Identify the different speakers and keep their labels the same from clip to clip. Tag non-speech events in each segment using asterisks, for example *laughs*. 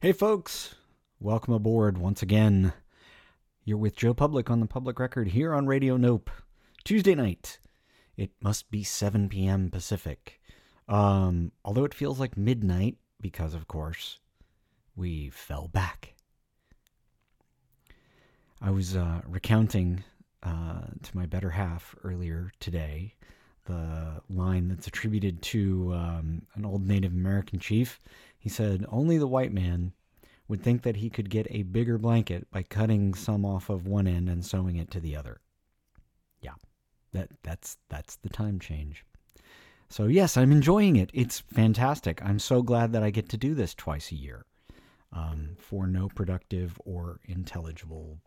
Speaker 1: Hey, folks, welcome aboard once again. You're with Joe Public on the public record here on Radio Nope. Tuesday night. It must be 7 p.m. Pacific. Um, although it feels like midnight because, of course, we fell back. I was uh, recounting uh, to my better half earlier today the line that's attributed to um, an old Native American chief. He said, Only the white man would think that he could get a bigger blanket by cutting some off of one end and sewing it to the other. Yeah, that, that's, that's the time change. So, yes, I'm enjoying it. It's fantastic. I'm so glad that I get to do this twice a year um, for no productive or intelligible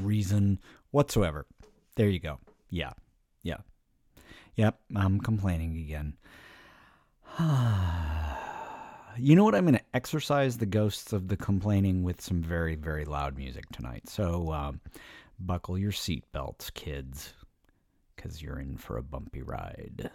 Speaker 1: reason whatsoever. There you go. Yeah. Yeah. Yep, I'm complaining again. *sighs* you know what? I'm going to exercise the ghosts of the complaining with some very, very loud music tonight. So um, buckle your seatbelts, kids, because you're in for a bumpy ride.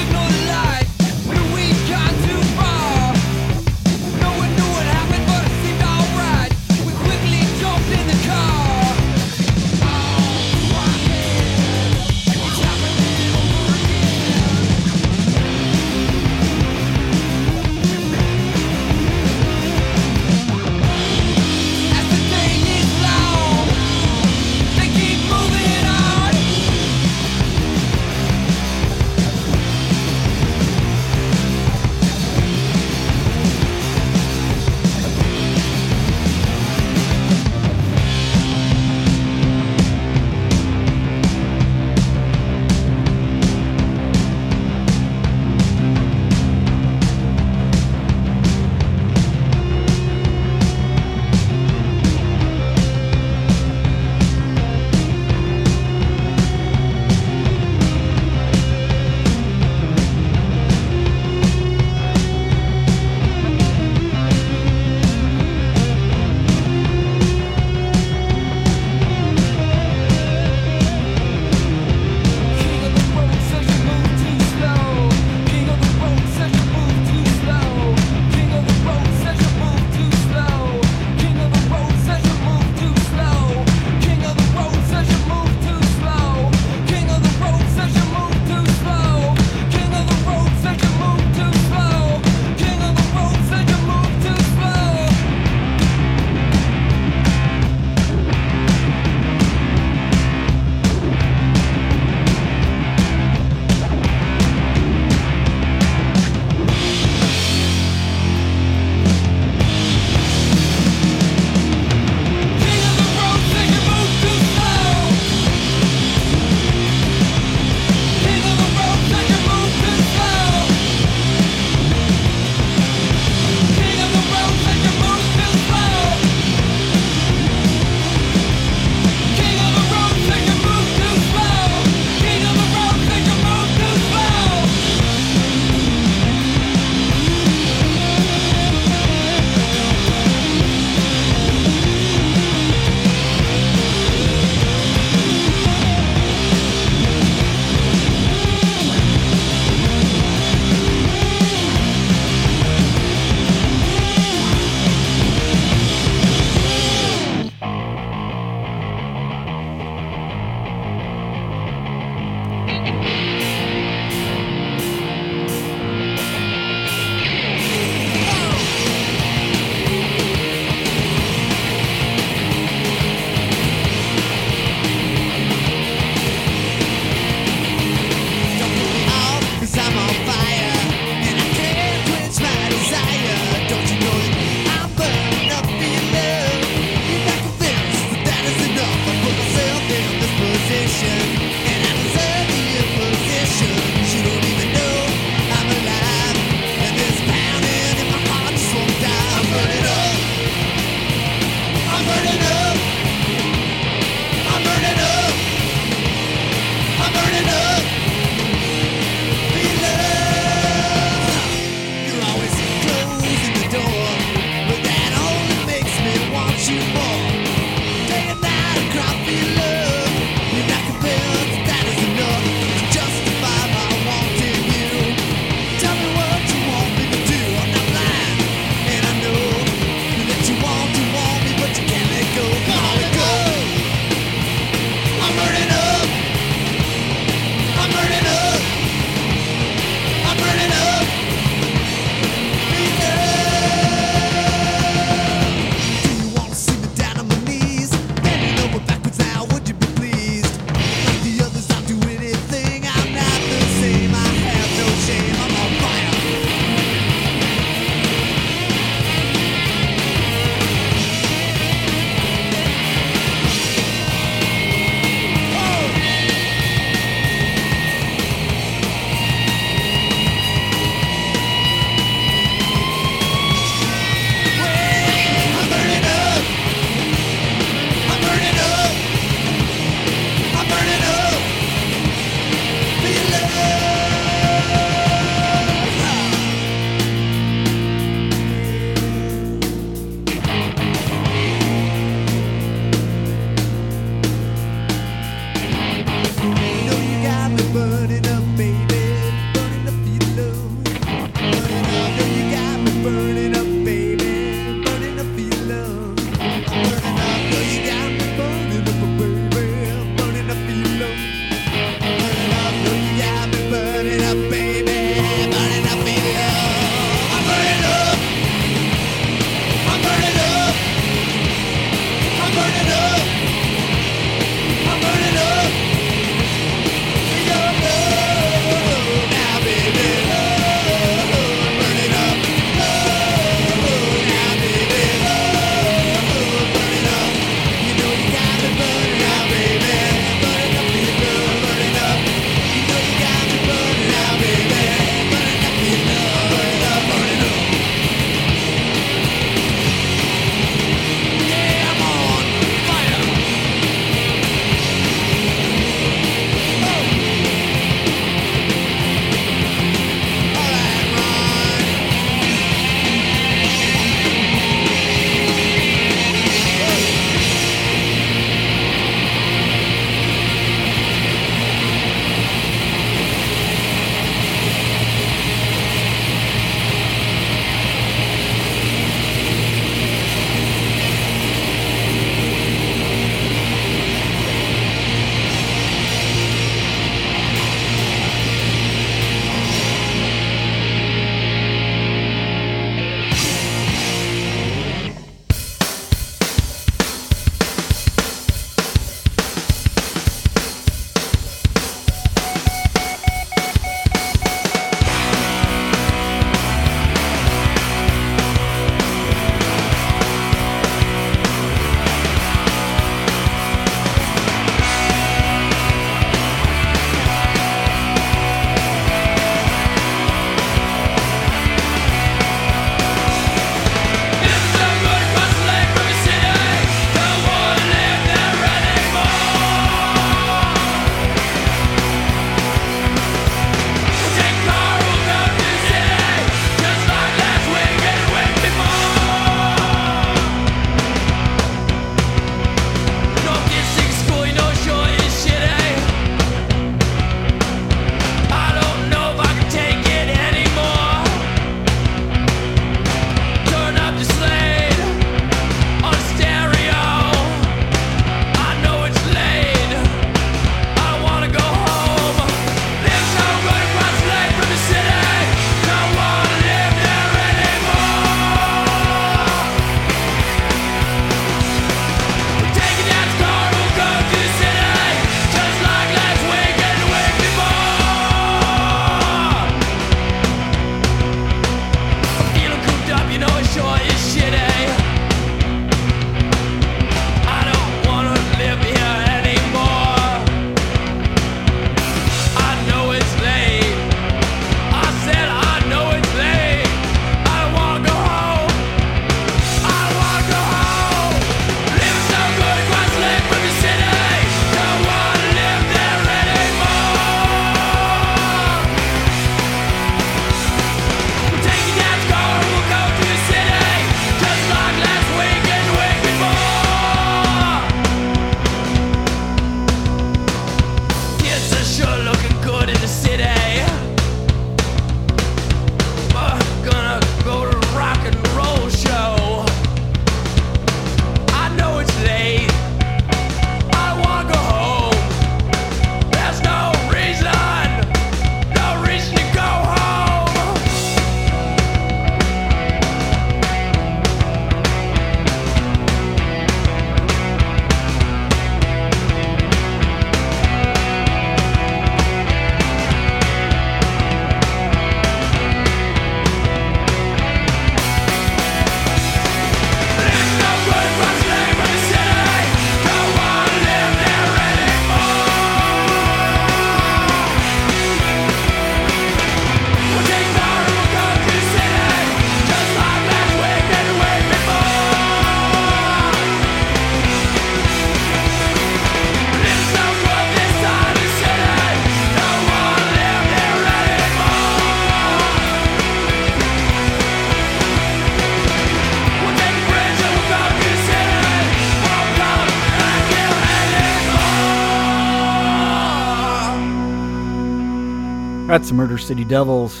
Speaker 1: That's the Murder City Devils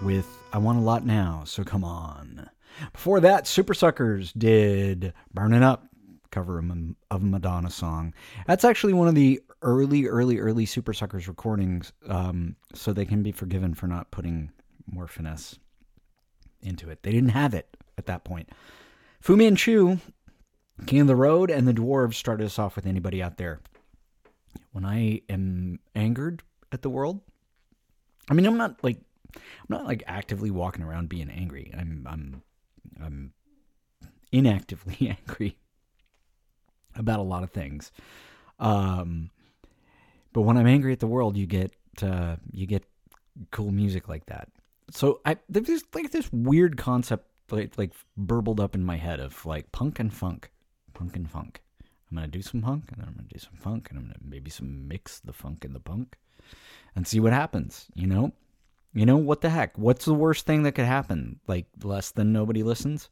Speaker 1: with I Want a Lot Now, so come on. Before that, Supersuckers did Burning Up, cover of a Madonna song. That's actually one of the early, early, early Supersuckers recordings, um, so they can be forgiven for not putting more finesse into it. They didn't have it at that point. Fu Manchu, King of the Road, and the Dwarves started us off with anybody out there. When I am angered at the world, I mean, I'm not like I'm not like actively walking around being angry. I'm I'm I'm inactively *laughs* angry about a lot of things. Um, but when I'm angry at the world, you get uh, you get cool music like that. So I there's like this weird concept like like burbled up in my head of like punk and funk, punk and funk. I'm gonna do some punk and then I'm gonna do some funk and I'm gonna maybe some mix the funk and the punk and see what happens, you know? You know, what the heck? What's the worst thing that could happen? Like less than nobody listens?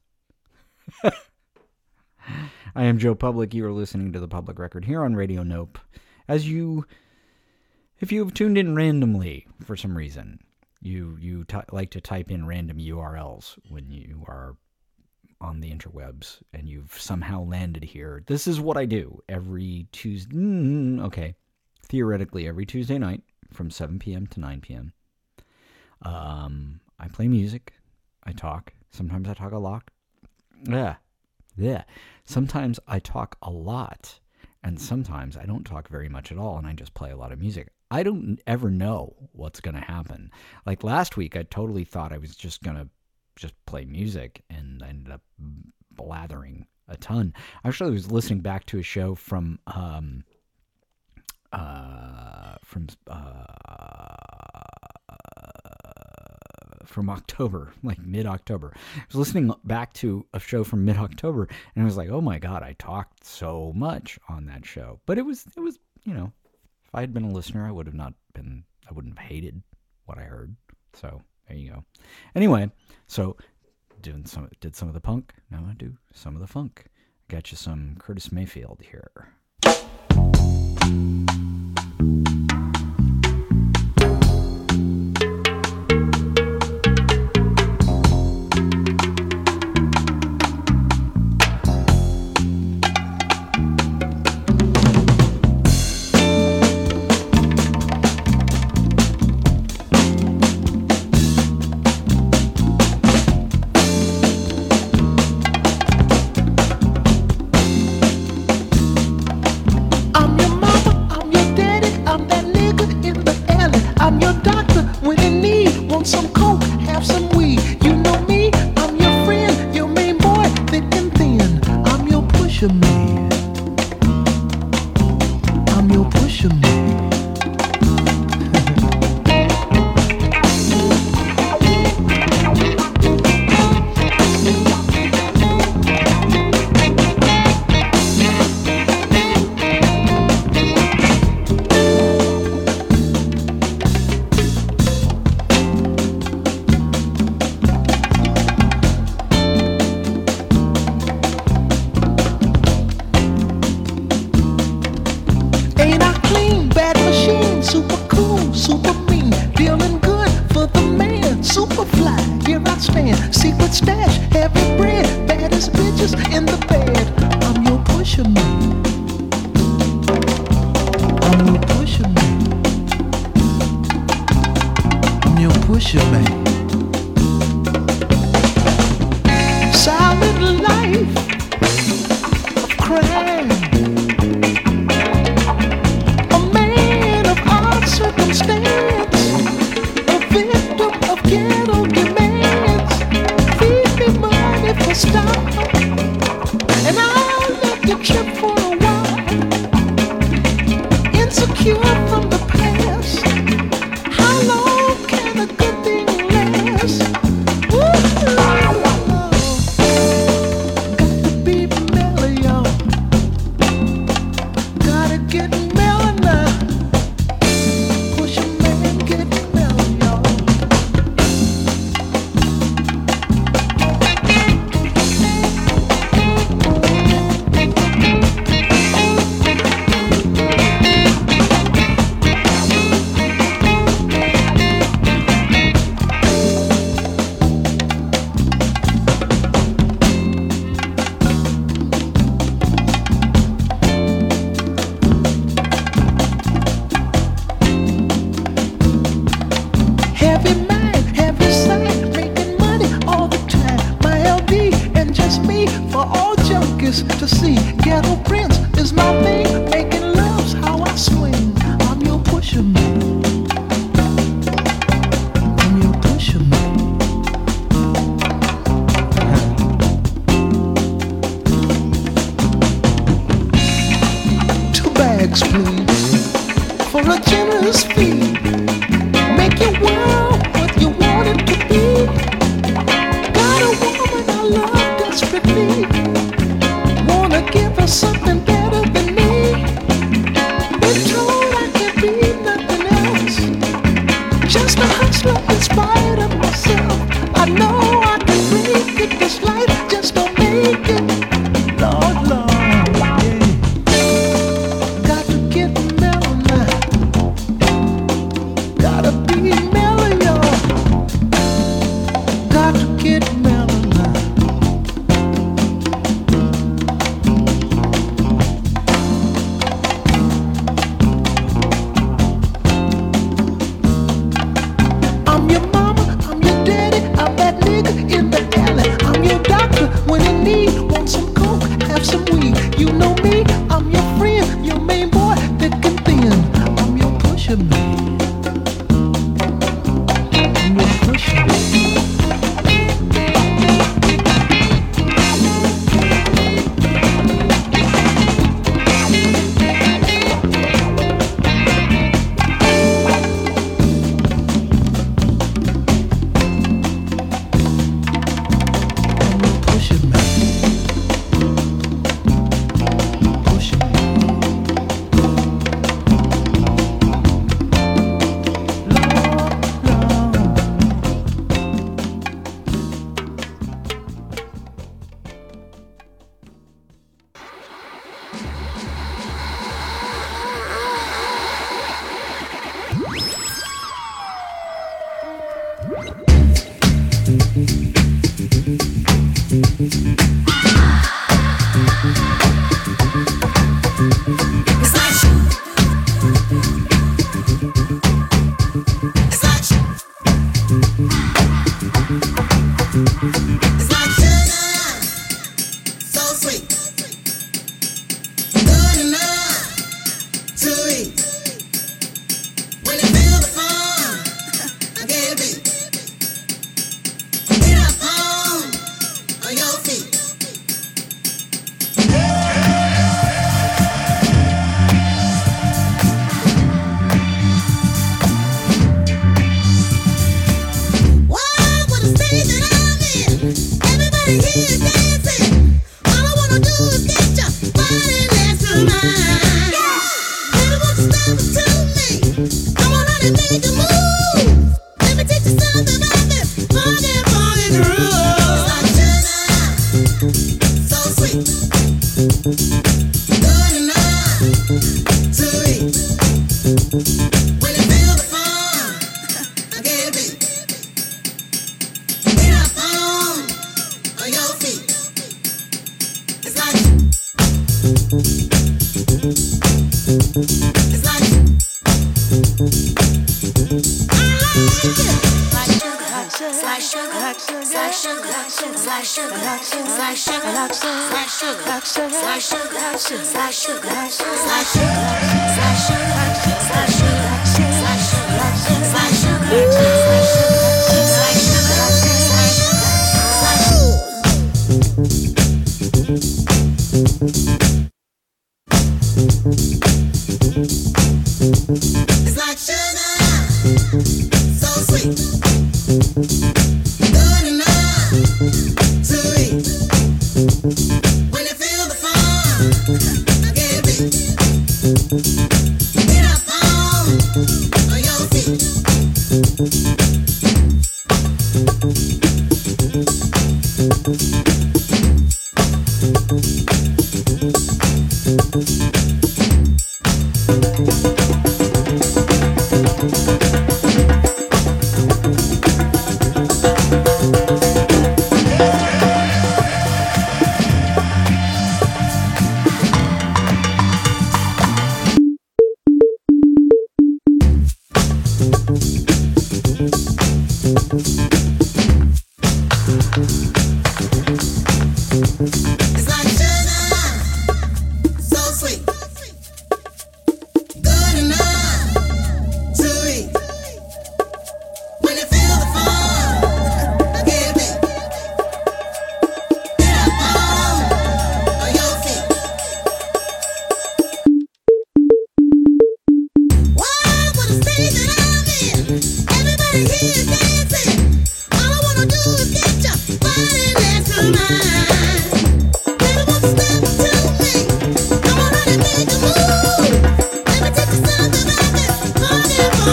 Speaker 1: *laughs* I am Joe Public. You are listening to the public record here on Radio Nope. As you, if you have tuned in randomly for some reason, you you t- like to type in random URLs when you are on the interwebs and you've somehow landed here. This is what I do every Tuesday. Mm, okay, theoretically every Tuesday night from 7 p.m. to 9 p.m. Um, I play music. I talk. Sometimes I talk a lot. Yeah. Yeah. Sometimes I talk a lot. And sometimes I don't talk very much at all and I just play a lot of music. I don't ever know what's going to happen. Like last week, I totally thought I was just going to just play music and I ended up blathering a ton. Actually, I was listening back to a show from um, uh, from uh, from October, like mid October. I was listening back to a show from mid October, and I was like, "Oh my god, I talked so much on that show." But it was, it was, you know, if I had been a listener, I would have not been, I wouldn't have hated what I heard. So there you go. Anyway, so doing some, did some of the punk. Now I do some of the funk. Got you some Curtis Mayfield here.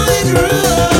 Speaker 2: Hit the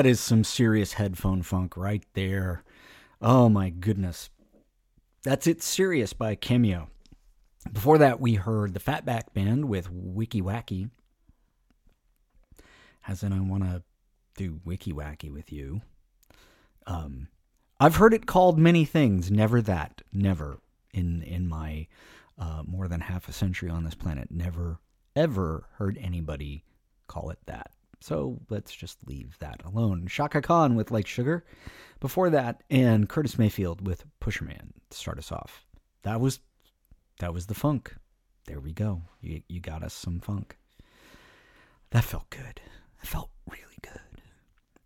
Speaker 1: That is some serious headphone funk right there. Oh my goodness. That's It Serious by Cameo. Before that, we heard the Fatback Band with Wicky Wacky. As in, I want to do Wicky Wacky with you. Um, I've heard it called many things, never that. Never in in my uh, more than half a century on this planet, never ever heard anybody call it that. So let's just leave that alone. Chaka Khan with Like Sugar. Before that, and Curtis Mayfield with Pusherman to start us off. That was that was the funk. There we go. You you got us some funk. That felt good. That felt really good.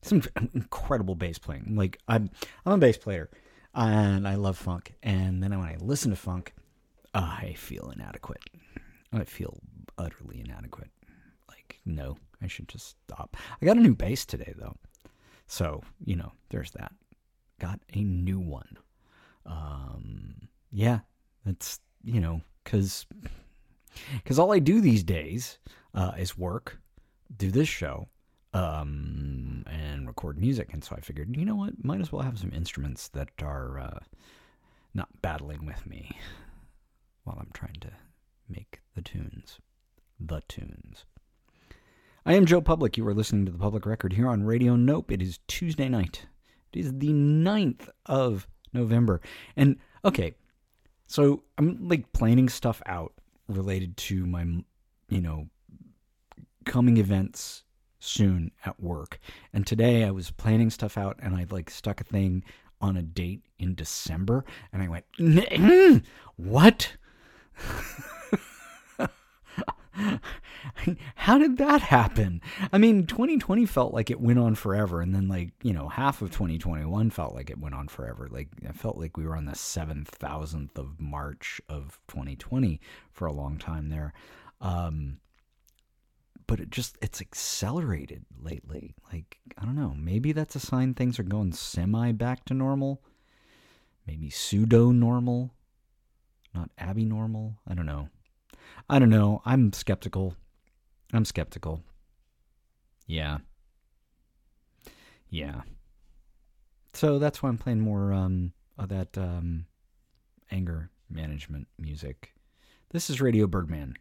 Speaker 1: Some incredible bass playing. Like I'm I'm a bass player and I love funk. And then when I listen to funk, I feel inadequate. I feel utterly inadequate. Like no, I should just stop. I got a new bass today though. So, you know, there's that. Got a new one. Um yeah, that's you know, cuz cuz all I do these days uh is work, do this show, um, and record music. And so I figured, you know what, might as well have some instruments that are uh, not battling with me while I'm trying to make the tunes. The tunes. I am Joe Public. You are listening to the Public Record here on Radio Nope. It is Tuesday night. It is the 9th of November. And okay, so I'm like planning stuff out related to my, you know, coming events soon at work. And today I was planning stuff out and I like stuck a thing on a date in December and I went, "Mm, what? *laughs* *laughs* How did that happen? I mean, 2020 felt like it went on forever, and then like you know, half of 2021 felt like it went on forever. Like it felt like we were on the seven thousandth of March of 2020 for a long time there. Um, but it just it's accelerated lately. Like I don't know, maybe that's a sign things are going semi back to normal. Maybe pseudo normal, not abby normal. I don't know. I don't know. I'm skeptical. I'm skeptical. Yeah. Yeah. So that's why I'm playing more um, of that um, anger management music. This is Radio Birdman.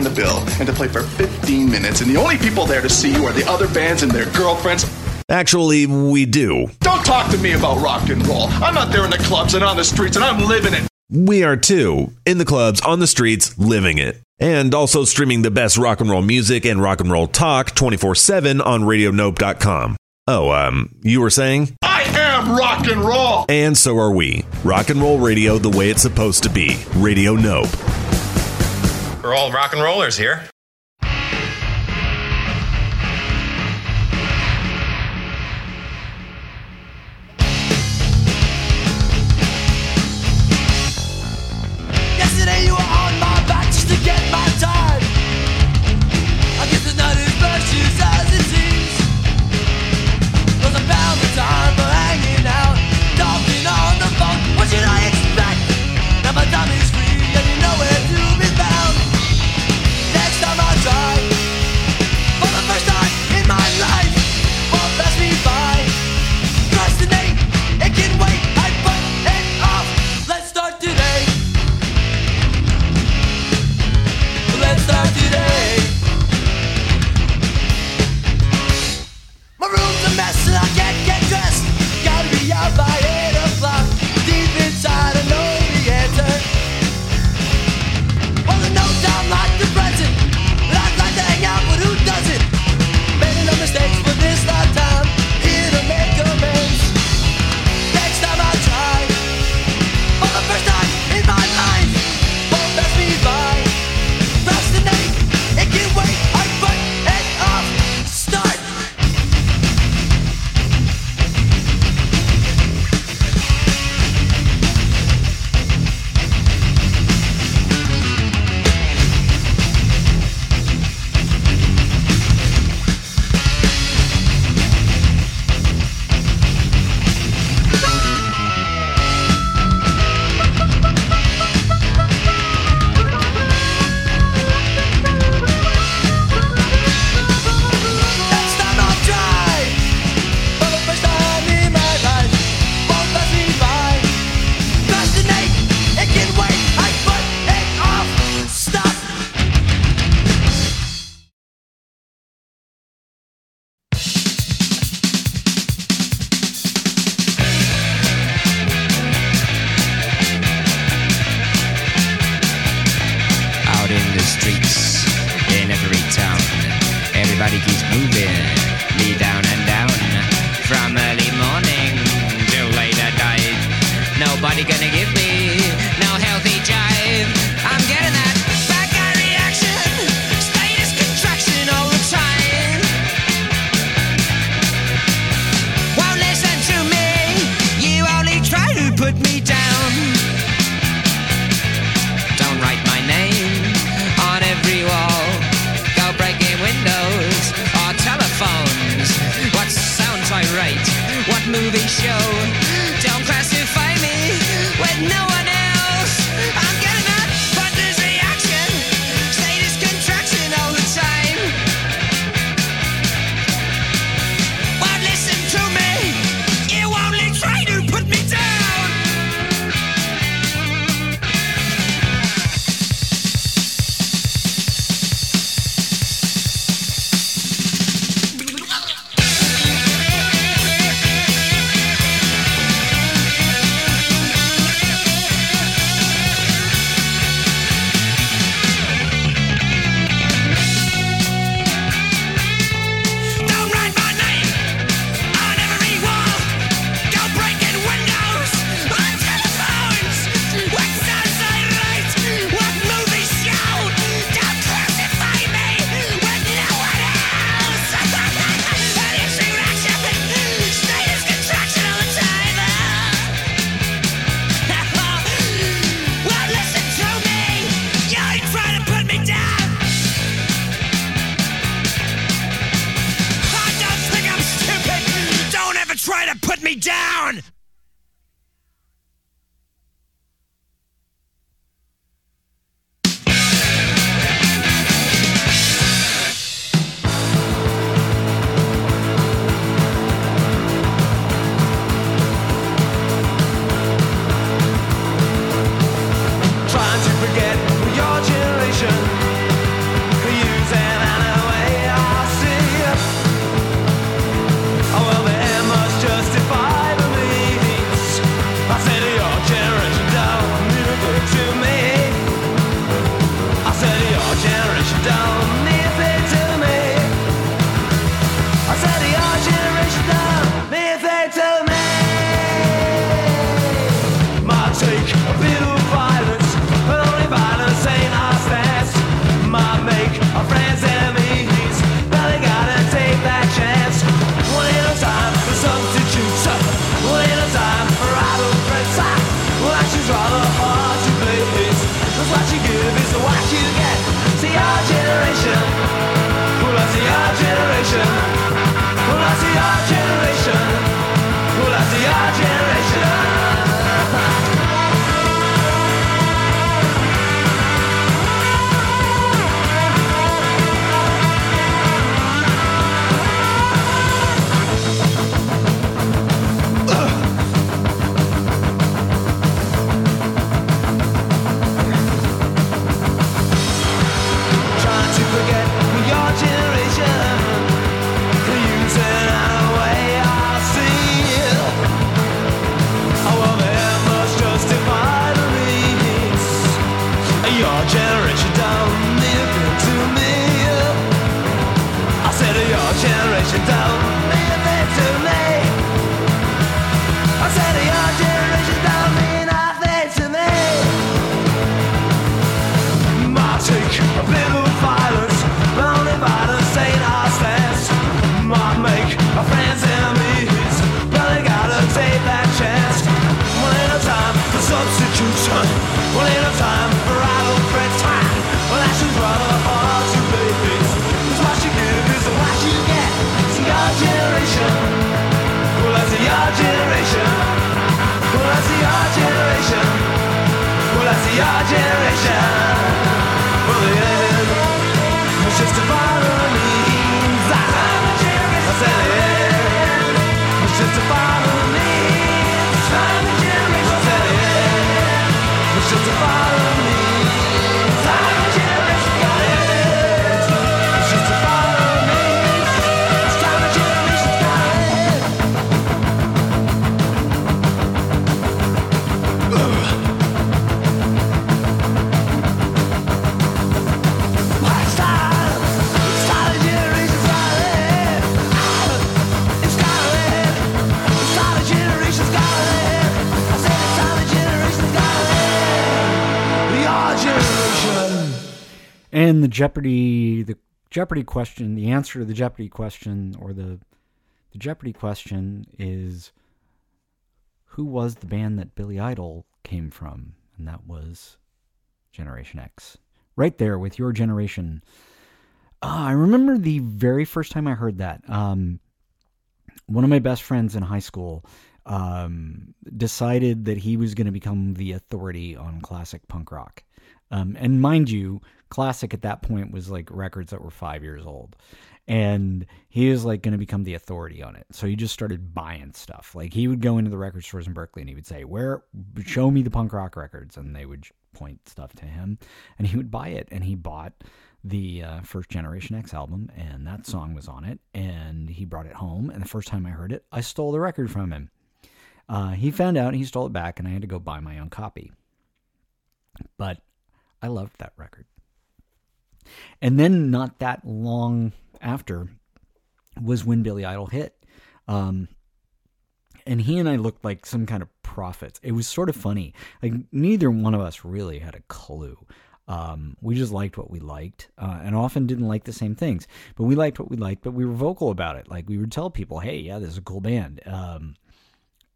Speaker 3: on the bill and to play for 15 minutes, and the only people there to see you are the other bands and their girlfriends.
Speaker 4: Actually, we do.
Speaker 3: Don't talk to me about rock and roll. I'm out there in the clubs and on the streets, and I'm living it.
Speaker 4: We are too, in the clubs, on the streets, living it. And also streaming the best rock and roll music and rock and roll talk 24 7 on radionope.com. Oh, um, you were saying?
Speaker 3: I am rock and roll!
Speaker 4: And so are we. Rock and roll radio the way it's supposed to be. Radio Nope.
Speaker 5: We're all rock and rollers here.
Speaker 6: Your
Speaker 1: And the Jeopardy, the Jeopardy question, the answer to the Jeopardy question, or the the Jeopardy question is, who was the band that Billy Idol came from? And that was Generation X. Right there with your generation. Ah, I remember the very first time I heard that. Um, one of my best friends in high school um, decided that he was going to become the authority on classic punk rock. Um, and mind you, classic at that point was like records that were five years old. And he was like going to become the authority on it. So he just started buying stuff. Like he would go into the record stores in Berkeley and he would say, Where, show me the punk rock records. And they would point stuff to him and he would buy it. And he bought the uh, first Generation X album and that song was on it. And he brought it home. And the first time I heard it, I stole the record from him. Uh, he found out, he stole it back, and I had to go buy my own copy. But I loved that record. And then, not that long after, was when Billy Idol hit. Um, and he and I looked like some kind of prophets. It was sort of funny. Like, neither one of us really had a clue. Um, we just liked what we liked, uh, and often didn't like the same things. But we liked what we liked, but we were vocal about it. Like, we would tell people, hey, yeah, this is a cool band. Um,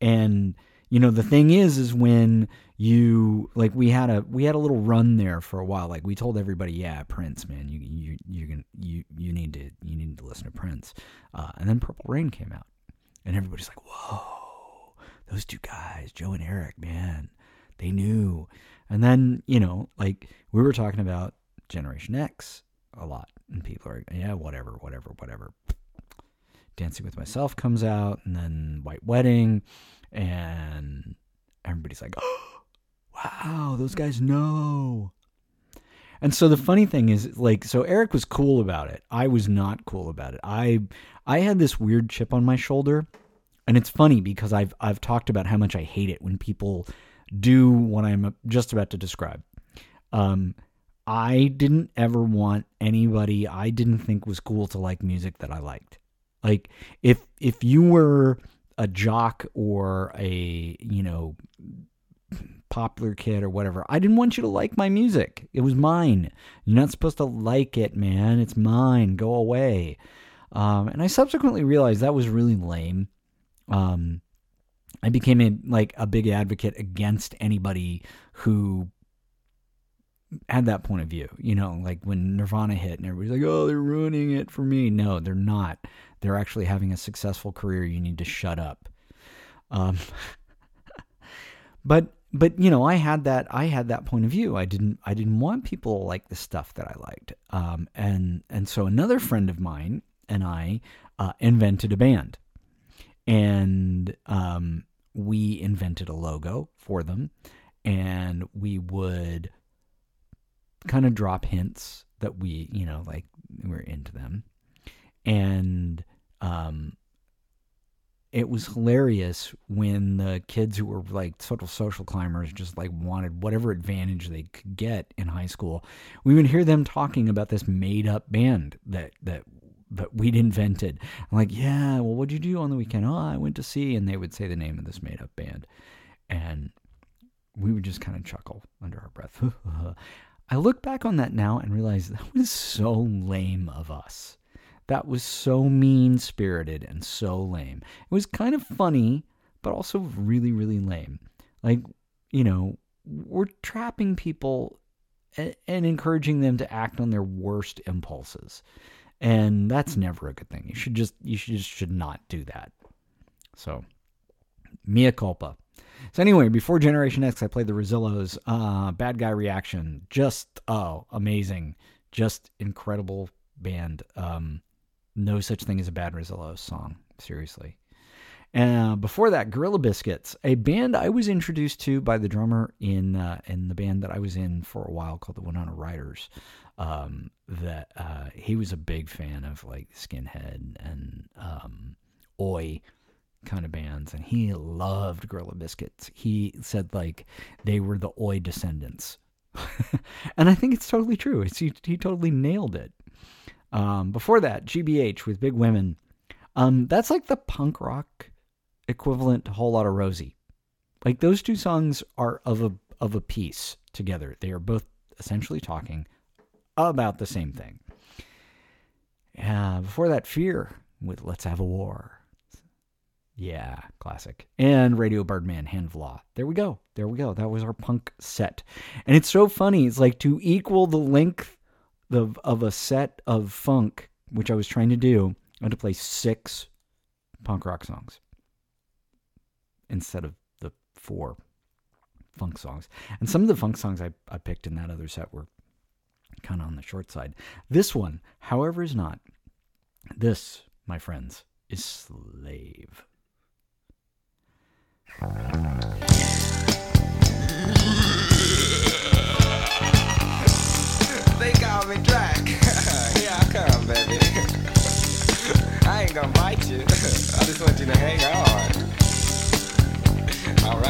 Speaker 1: and you know the thing is is when you like we had a we had a little run there for a while. Like we told everybody yeah prince man you you you can you you need to you need to listen to prince. Uh, and then purple rain came out and everybody's like whoa those two guys joe and eric man they knew. And then you know like we were talking about generation x a lot and people are yeah whatever whatever whatever. Dancing with Myself comes out, and then White Wedding, and everybody's like, *gasps* oh, wow, those guys know. And so the funny thing is, like, so Eric was cool about it. I was not cool about it. I I had this weird chip on my shoulder, and it's funny because I've I've talked about how much I hate it when people do what I'm just about to describe. Um, I didn't ever want anybody I didn't think was cool to like music that I liked. Like if if you were a jock or a, you know, popular kid or whatever, I didn't want you to like my music. It was mine. You're not supposed to like it, man. It's mine. Go away. Um, and I subsequently realized that was really lame. Um, I became a, like a big advocate against anybody who had that point of view. You know, like when Nirvana hit and everybody's like, "Oh, they're ruining it for me." No, they're not. They're actually having a successful career. You need to shut up. Um, *laughs* but but you know, I had that I had that point of view. I didn't I didn't want people to like the stuff that I liked. Um, and and so another friend of mine and I uh, invented a band, and um, we invented a logo for them, and we would kind of drop hints that we, you know, like we're into them. And um it was hilarious when the kids who were like of social climbers just like wanted whatever advantage they could get in high school. We would hear them talking about this made up band that that that we'd invented. I'm like, yeah, well, what'd you do on the weekend? Oh, I went to see, and they would say the name of this made up band, and we would just kind of chuckle under our breath. *laughs* I look back on that now and realize that was so lame of us. That was so mean spirited and so lame. It was kind of funny, but also really, really lame. Like, you know, we're trapping people and, encouraging them to act on their worst impulses. And that's never a good thing. You should just, you should just should not do that. So, Mea culpa. So anyway, before Generation X, I played the Rezillos. Uh, Bad Guy Reaction, just oh, amazing, just incredible band. Um, no such thing as a bad Rezillos song, seriously. Uh, before that, Gorilla Biscuits, a band I was introduced to by the drummer in uh, in the band that I was in for a while called the Winona Riders. Um, that uh, he was a big fan of like Skinhead and um, Oi kind of bands, and he loved Gorilla Biscuits. He said like they were the Oi descendants, *laughs* and I think it's totally true. It's, he, he totally nailed it. Um, before that, GBH with Big Women. Um, that's like the punk rock equivalent to Whole Lot of Rosie. Like those two songs are of a of a piece together. They are both essentially talking about the same thing. Uh, before that, Fear with Let's Have a War. Yeah, classic. And Radio Birdman, Hand of Law. There we go. There we go. That was our punk set. And it's so funny. It's like to equal the length of, of a set of funk, which I was trying to do, I had to play six punk rock songs instead of the four funk songs. And some of the funk songs I, I picked in that other set were kind of on the short side. This one, however, is not. This, my friends, is Slave.
Speaker 4: Me Drac. Here I come, baby. *laughs* I ain't gonna bite you. *laughs* I just want you to hang on. *laughs* All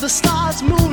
Speaker 7: the
Speaker 6: stars
Speaker 4: move.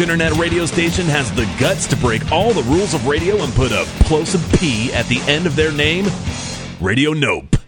Speaker 4: internet radio station has the guts to break all the rules of radio and put a plosive P at the end of their name? Radio Nope.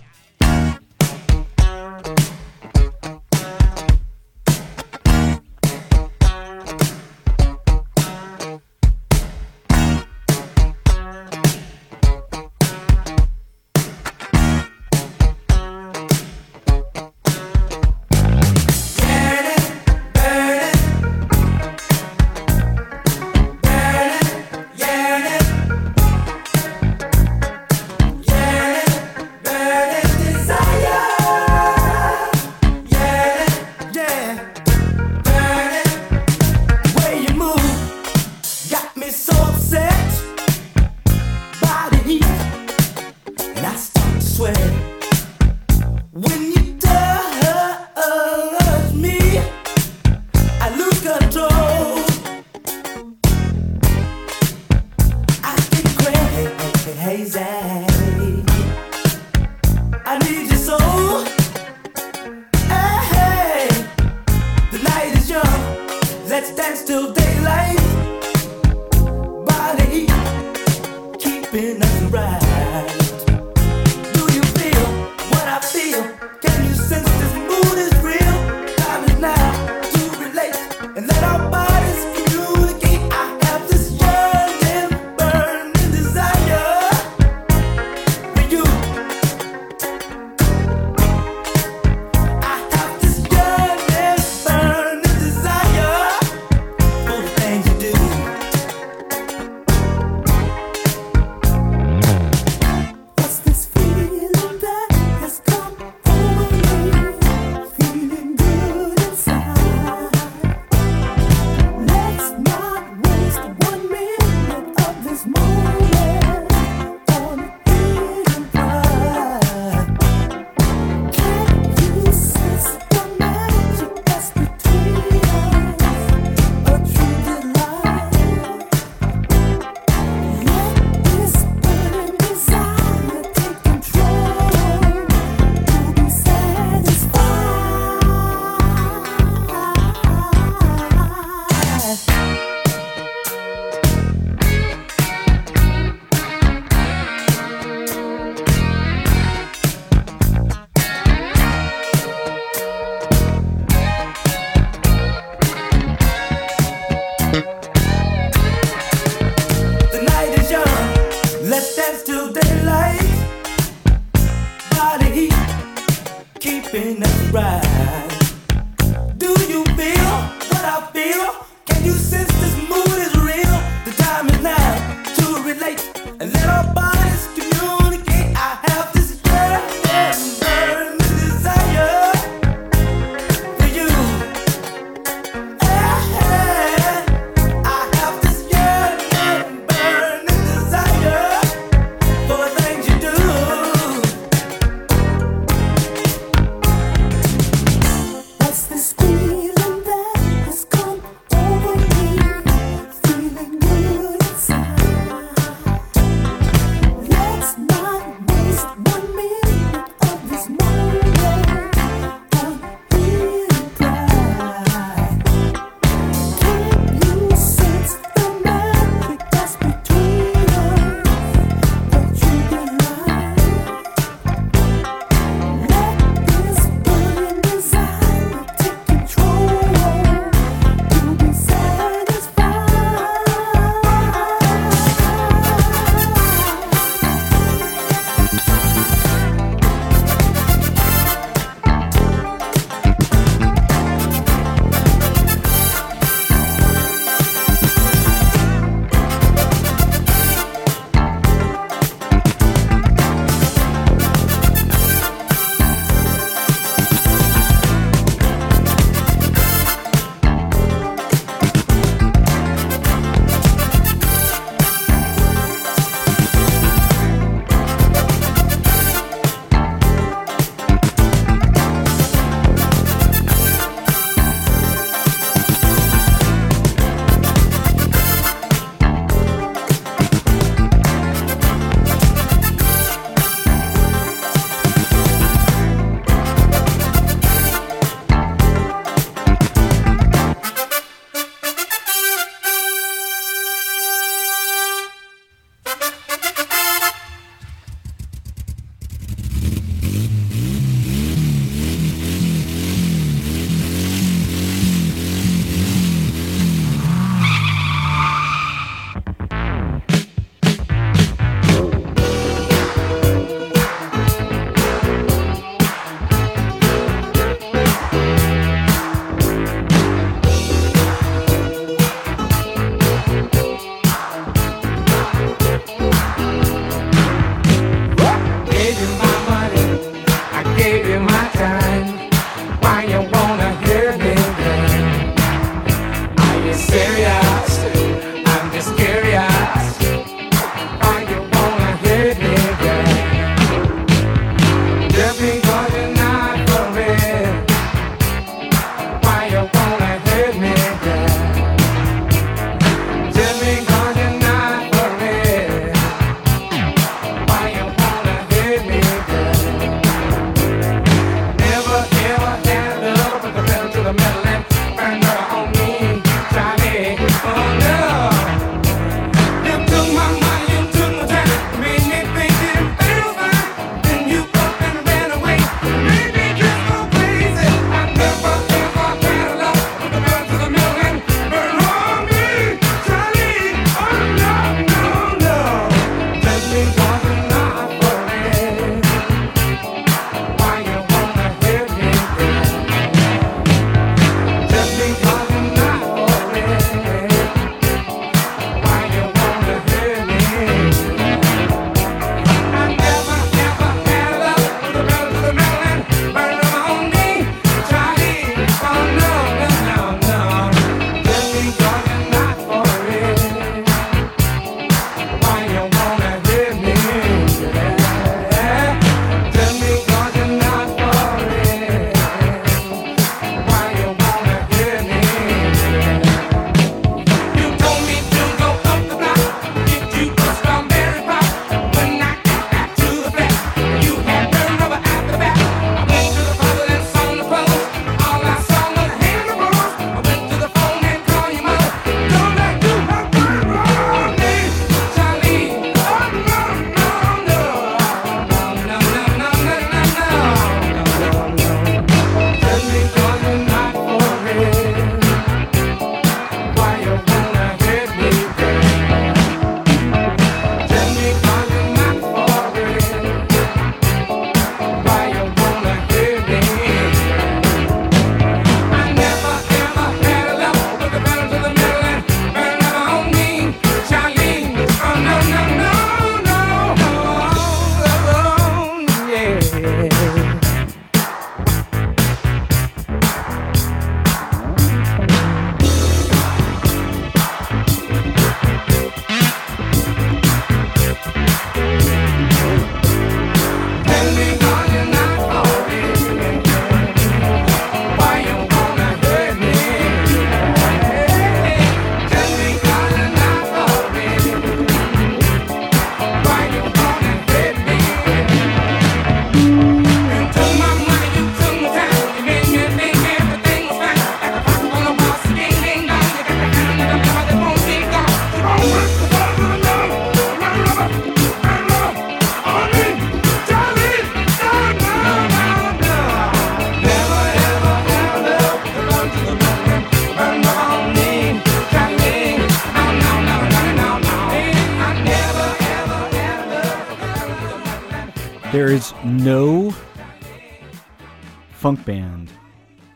Speaker 1: Funk band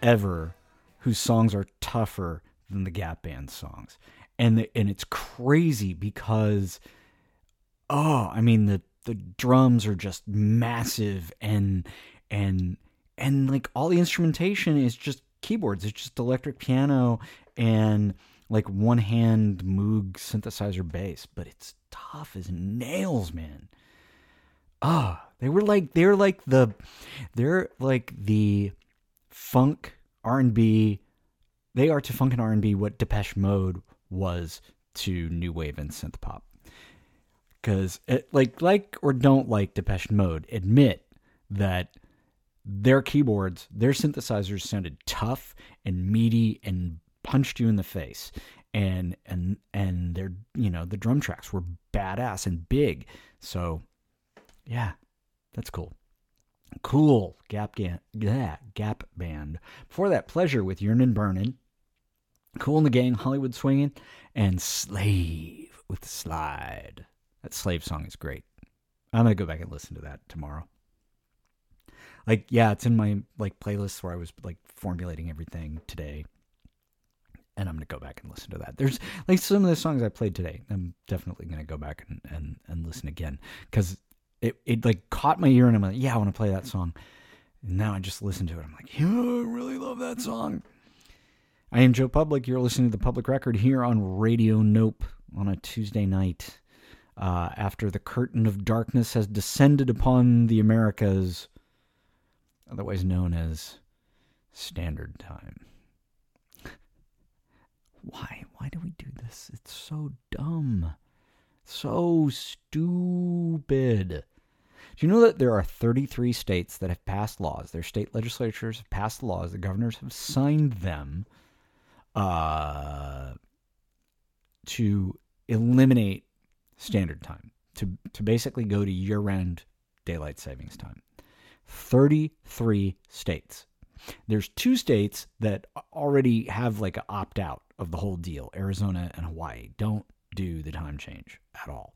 Speaker 1: ever whose songs are tougher than the Gap Band songs. And the, and it's crazy because oh, I mean the the drums are just massive and and and like all the instrumentation is just keyboards. It's just electric piano and like one hand Moog synthesizer bass, but it's tough as nails, man. Ah, they were like they're like the they're like the funk R and B. They are to funk and R and B what Depeche Mode was to new wave and synth pop. Because like like or don't like Depeche Mode, admit that their keyboards, their synthesizers sounded tough and meaty and punched you in the face. And and and their you know the drum tracks were badass and big. So yeah, that's cool. Cool. Gap Gap Band. Before that, Pleasure with Yearnin' Burnin'. Kool and the Gang, Hollywood Swinging, and Slave with Slide. That Slave song is great. I'm gonna go back and listen to that tomorrow. Like, yeah, it's in my like playlist where I was like formulating everything today. And I'm gonna go back and listen to that. There's like some of the songs I played today. I'm definitely gonna go back and and, and listen again because it, it like caught my ear and I'm like, yeah, I want to play that song. And now I just listen to it. I'm like, yeah, I really love that song. I am Joe Public. You're listening to the Public Record here on Radio Nope on a Tuesday night uh, after the curtain of darkness has descended upon the Americas, otherwise known as Standard Time. *laughs* Why? Why do we do this? It's so dumb. So stupid. Do you know that there are 33 states that have passed laws? Their state legislatures have passed laws. The governors have signed them uh, to eliminate standard time, to, to basically go to year round daylight savings time. 33 states. There's two states that already have like an opt out of the whole deal Arizona and Hawaii. Don't do the time change at all.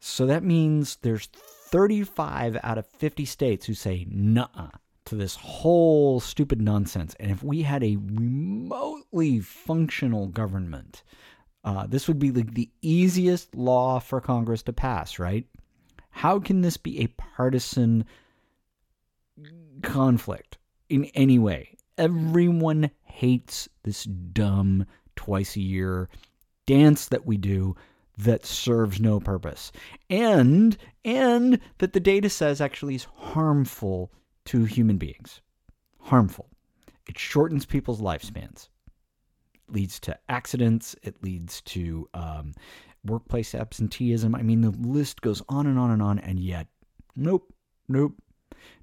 Speaker 1: So that means there's 35 out of 50 states who say nah to this whole stupid nonsense. And if we had a remotely functional government, uh, this would be like the easiest law for Congress to pass, right? How can this be a partisan conflict in any way? Everyone hates this dumb twice a year dance that we do that serves no purpose. And and that the data says actually is harmful to human beings. Harmful. It shortens people's lifespans. It leads to accidents. It leads to um, workplace absenteeism. I mean the list goes on and on and on and yet nope nope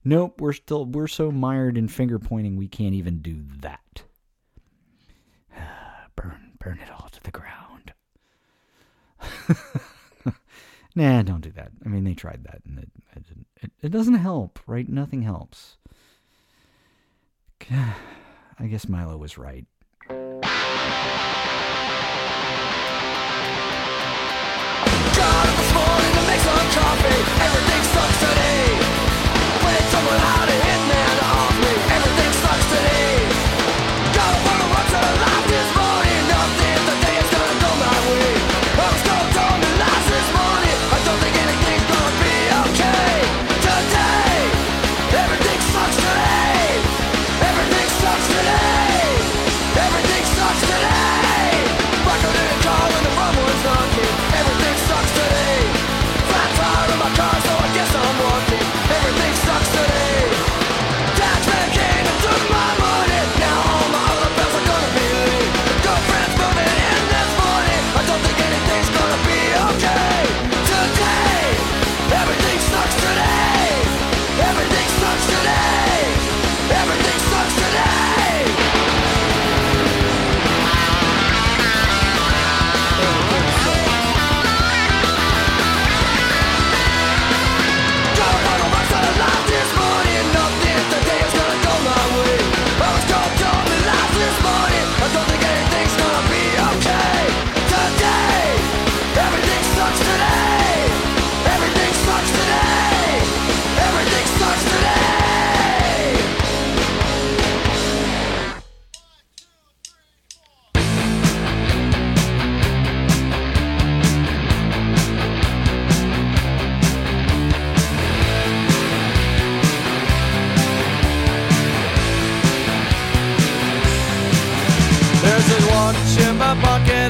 Speaker 1: nope we're still we're so mired in finger pointing we can't even do that burn burn it all to the ground *laughs* nah, don't do that. I mean, they tried that, and it it, it, it doesn't help, right? Nothing helps. *sighs* I guess Milo was right.
Speaker 8: Up this morning to make some coffee. Everything sucks today. Played someone out bucket.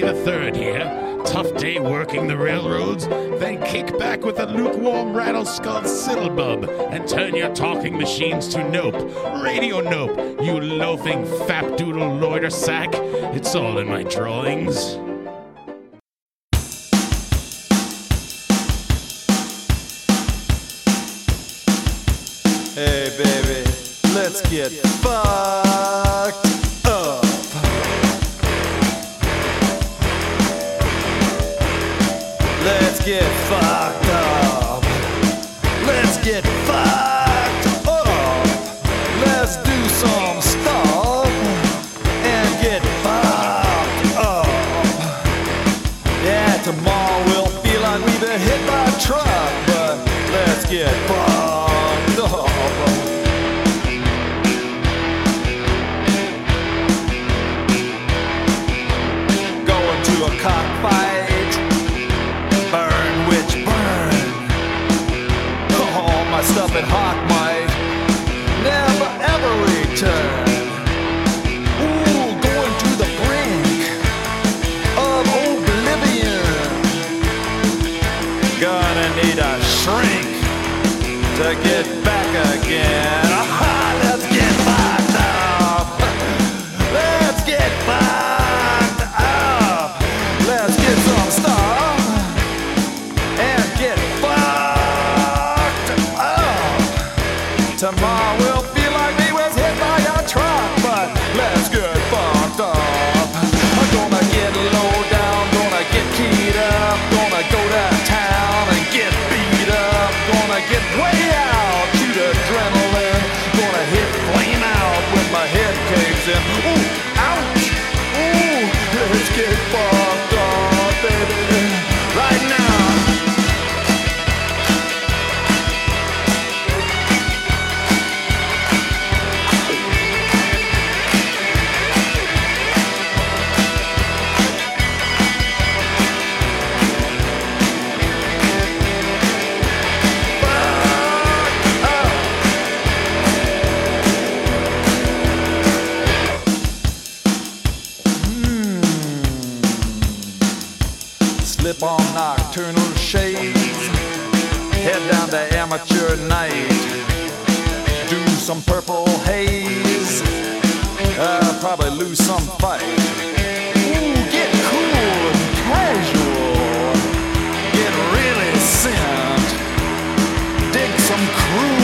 Speaker 8: The
Speaker 9: third here. Tough day working the railroads. Then kick back with a lukewarm rattleskull syllabub and turn your talking machines to nope. Radio nope, you loafing fapdoodle loiter sack. It's all in my drawings.
Speaker 10: slip on nocturnal shades, head down to amateur night, do some purple haze, uh, probably lose some fight. Ooh, get cool and casual, get really sent, dig some
Speaker 1: crew.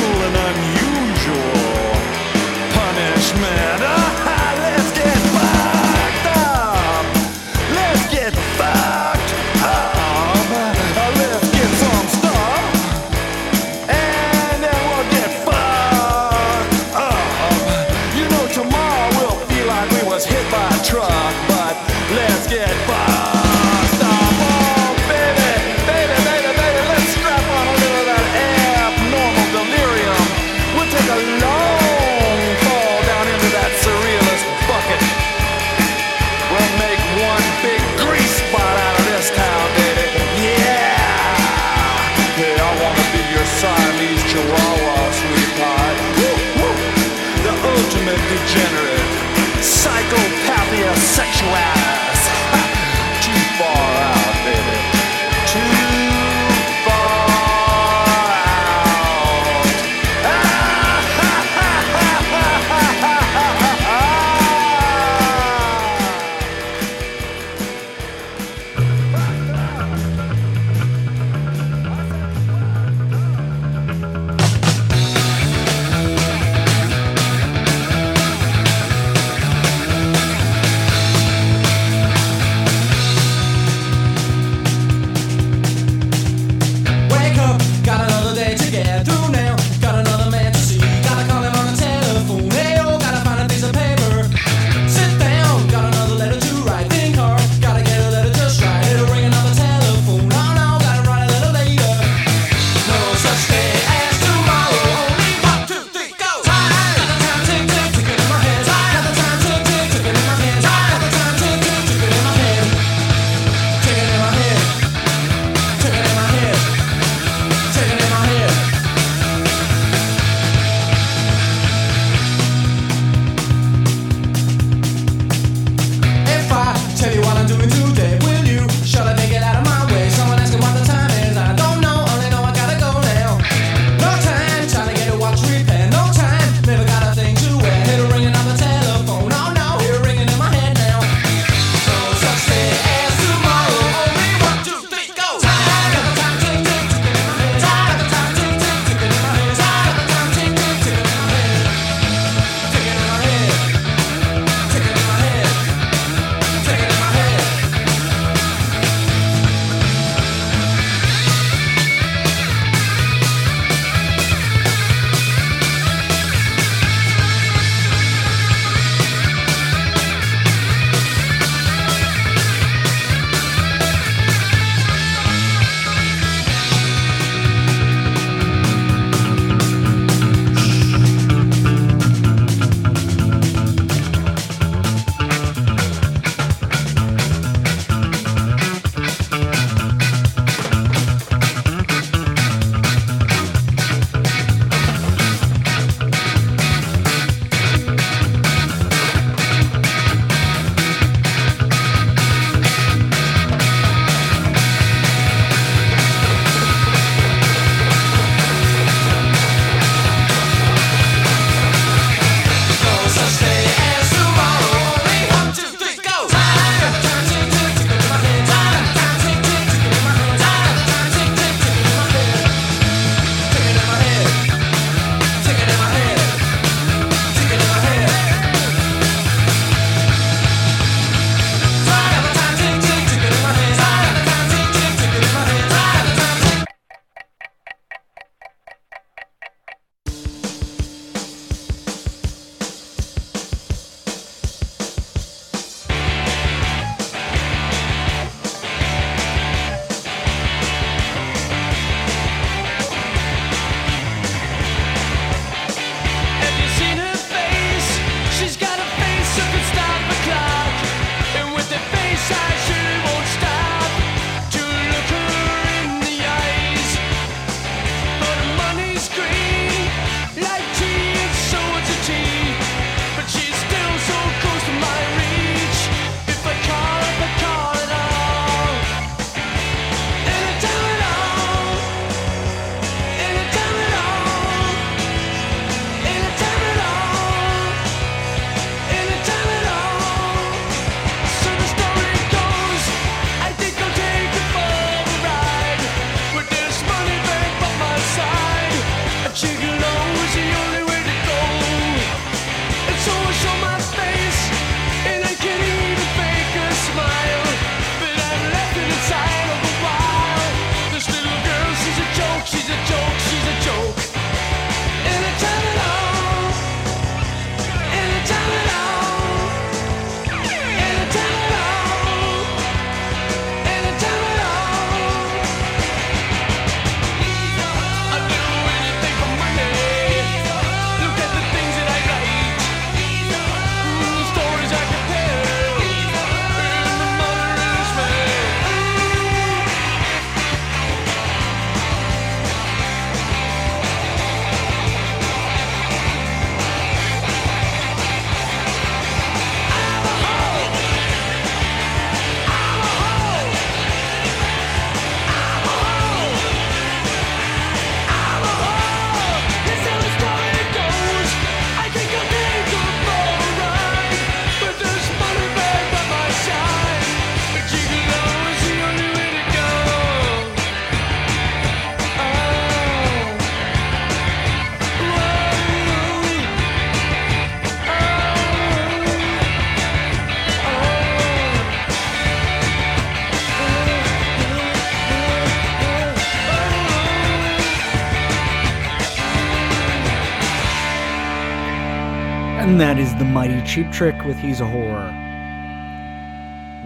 Speaker 1: Mighty Cheap Trick with He's a Whore,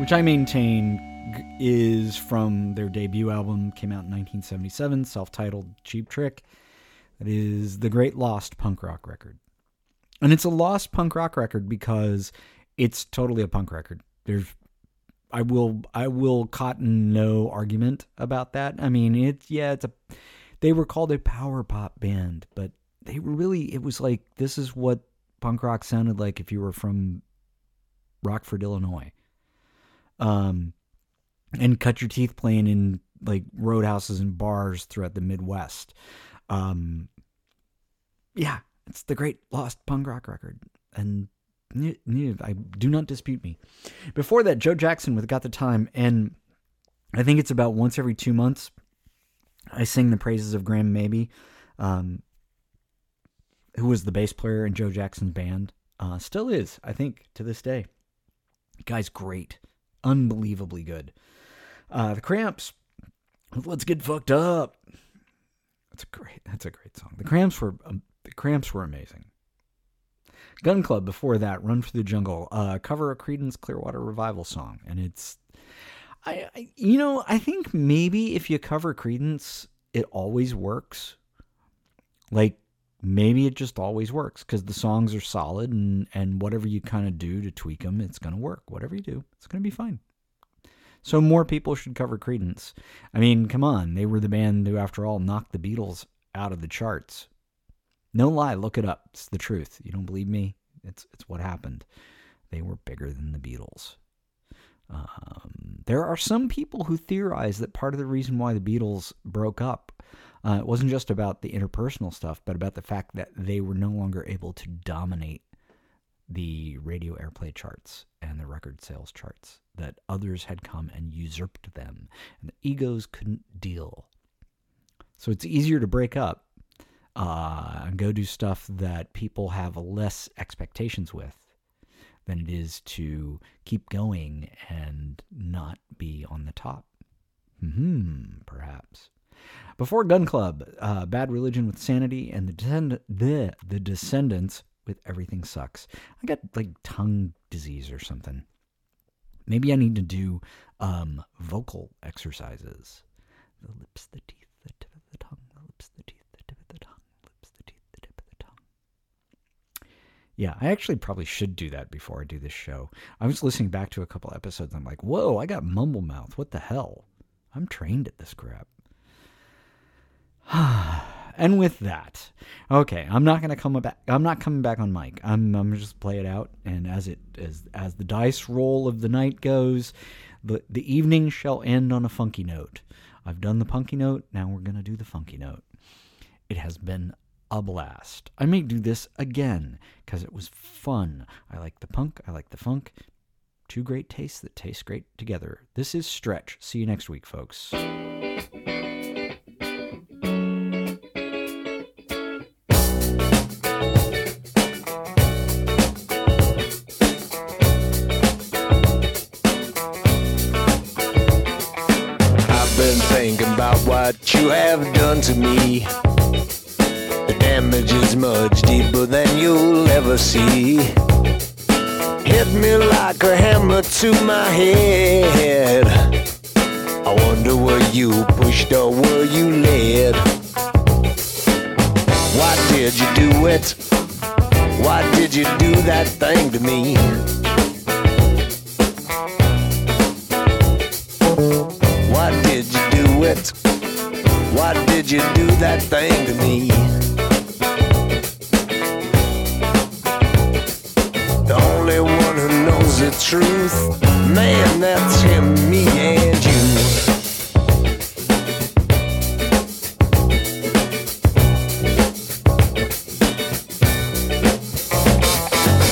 Speaker 1: which I maintain is from their debut album, came out in 1977, self titled Cheap Trick. That is the great lost punk rock record. And it's a lost punk rock record because it's totally a punk record. There's I will I will cotton no argument about that. I mean, it's yeah, it's a they were called a power pop band, but they were really it was like this is what punk rock sounded like if you were from Rockford, Illinois. Um and cut your teeth playing in like roadhouses and bars throughout the Midwest. Um yeah, it's the great lost punk rock record. And I do not dispute me. Before that, Joe Jackson with Got the Time, and I think it's about once every two months. I sing the praises of Graham Maby, um, who was the bass player in Joe Jackson's band. Uh, still is, I think, to this day. Guy's great, unbelievably good. Uh, the Cramps, Let's Get Fucked Up. That's a great. That's a great song. The Cramps were um, the Cramps were amazing. Gun Club before that, Run for the Jungle, uh, cover a Creedence Clearwater Revival song, and it's, I, I, you know, I think maybe if you cover Creedence, it always works. Like maybe it just always works because the songs are solid, and and whatever you kind of do to tweak them, it's gonna work. Whatever you do, it's gonna be fine. So more people should cover Creedence. I mean, come on, they were the band who, after all, knocked the Beatles out of the charts. No lie, look it up. It's the truth. You don't believe me? It's it's what happened. They were bigger than the Beatles. Um, there are some people who theorize that part of the reason why the Beatles broke up uh, it wasn't just about the interpersonal stuff, but about the fact that they were no longer able to dominate the radio airplay charts and the record sales charts. That others had come and usurped them, and the egos couldn't deal. So it's easier to break up uh, and go do stuff that people have less expectations with than it is to keep going and not be on the top. Hmm, perhaps. Before Gun Club, uh, Bad Religion with Sanity, and the, descend- the the Descendents with Everything Sucks. I got like tongue disease or something. Maybe I need to do um, vocal exercises. The lips, the teeth, the tip of the tongue, the lips, the teeth, the tip of the tongue, lips, the teeth, the tip of the tongue. Yeah, I actually probably should do that before I do this show. I was listening back to a couple episodes. I'm like, whoa, I got mumble mouth. What the hell? I'm trained at this crap. *sighs* and with that, okay, I'm not gonna come back. I'm not coming back on mic. I'm I'm just play it out, and as it as as the dice roll of the night goes, the the evening shall end on a funky note. I've done the punky note. Now we're gonna do the funky note. It has been a blast. I may do this again because it was fun. I like the punk. I like the funk. Two great tastes that taste great together. This is Stretch. See you next week, folks.
Speaker 11: What you have done to me. The damage is much deeper than you'll ever see. Hit me like a hammer to my head. I wonder were you pushed or were you led? Why did you do it? Why did you do that thing to me? Why did you do it? Why did you do that thing to me? The only one who knows the truth, man, that's him, me, and you.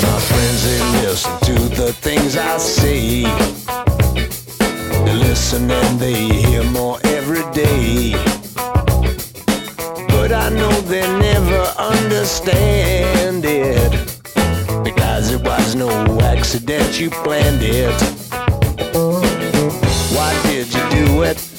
Speaker 11: My friends, they listen to the things I say. They listen and they hear more understand it. Because it was no accident, you planned it. Why did you do it?